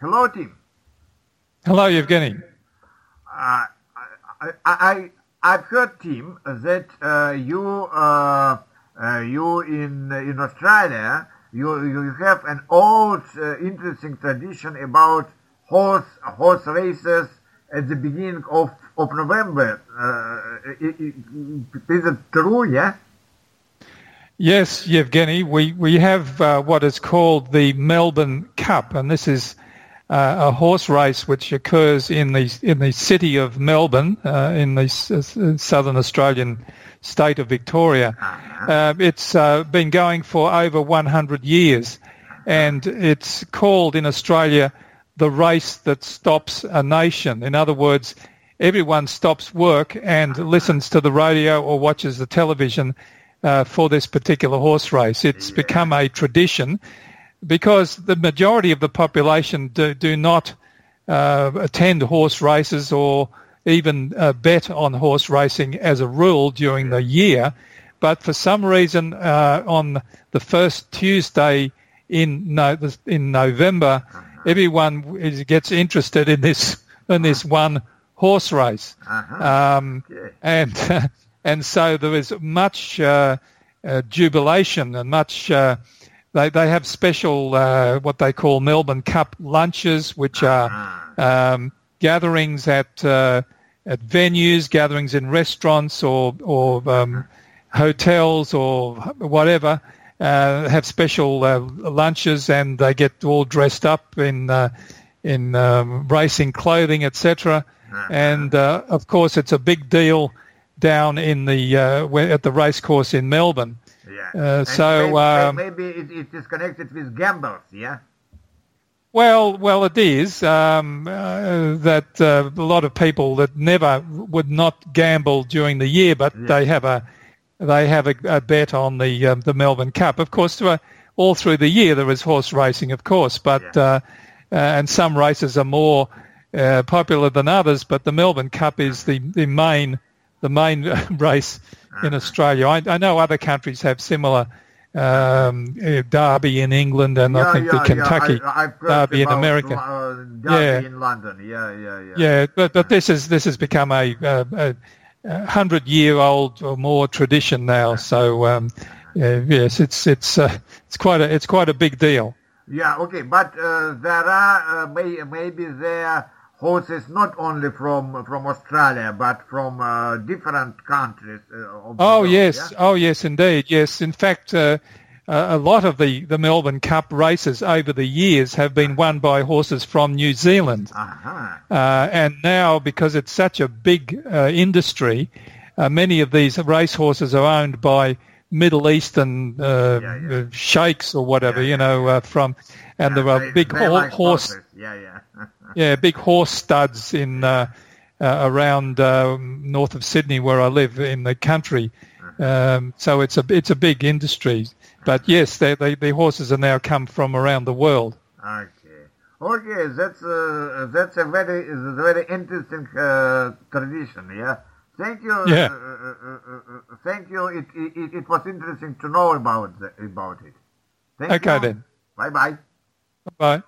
Hello, Tim. Hello, Evgeny. Uh, I, I, I've heard, Tim, that uh, you, uh, uh, you in in Australia, you you have an old, uh, interesting tradition about horse horse races at the beginning of of November. Uh, i- i- is it true? Yeah. Yes, Yevgeny, we, we have uh, what is called the Melbourne Cup, and this is a horse race which occurs in the in the city of Melbourne, uh, in the s- southern Australian state of Victoria. Uh, it's uh, been going for over 100 years, and it's called in Australia the race that stops a nation. In other words, everyone stops work and listens to the radio or watches the television uh, for this particular horse race. It's become a tradition because the majority of the population do, do not uh, attend horse races or even uh, bet on horse racing as a rule during the year. But for some reason, uh, on the first Tuesday in no, in November, everyone is, gets interested in this in this one horse race, um, Okay. and and so there is much uh, uh, jubilation and much. They they have special uh, what they call Melbourne Cup lunches, which are um, gatherings at uh, at venues, gatherings in restaurants or or um, hotels or whatever. Uh, have special uh, lunches and they get all dressed up in uh, in um, racing clothing, etc. And uh, of course, it's a big deal down in the uh, at the racecourse in Melbourne. Yeah. Uh, so, maybe, um, maybe it, it is connected with gambles. Yeah. Well, well, it is um, uh, that uh, a lot of people that never would not gamble during the year, but they have a they have a, a bet on the um, the Melbourne Cup. Of course, all through the year there is horse racing, of course, but Yeah. uh, uh, and some races are more uh, popular than others. But the Melbourne Cup is the, the main the main race in Australia. I, I know other countries have similar. Um, uh, Derby in England and I think the Kentucky I, I've Derby in America. Uh, Derby Yeah. in London. Yeah, yeah, yeah. Yeah, but but this is this has become a, a, a hundred year old or more tradition now. So um, yeah, yes, it's it's uh, it's quite a it's quite a big deal. Yeah, okay, but uh, there are uh, may, maybe there horses not only from from Australia but from uh, different countries. Uh, Oh world, yes, yeah? oh yes, indeed, yes. In fact, uh, uh, a lot of the the Melbourne Cup races over the years have been won by horses from New Zealand. Uh-huh. Uh, and now, because it's such a big uh, industry, uh, many of these race horses are owned by Middle Eastern uh, Yeah, yeah. sheikhs or whatever, you know, uh, from, and there are big ho- like horse, horses. Yeah, yeah. Yeah, big horse studs in uh, uh, around uh, north of Sydney where I live in the country. Um, so it's a it's a big industry. But yes, they, they, the horses are now come from around the world. Okay. Okay, that's uh, that's a very a very interesting uh, tradition. Yeah. Thank you. Yeah. Uh, uh, uh, uh, uh, thank you. It, it it was interesting to know about the, about it. Thank Okay you. then. Bye bye. Bye.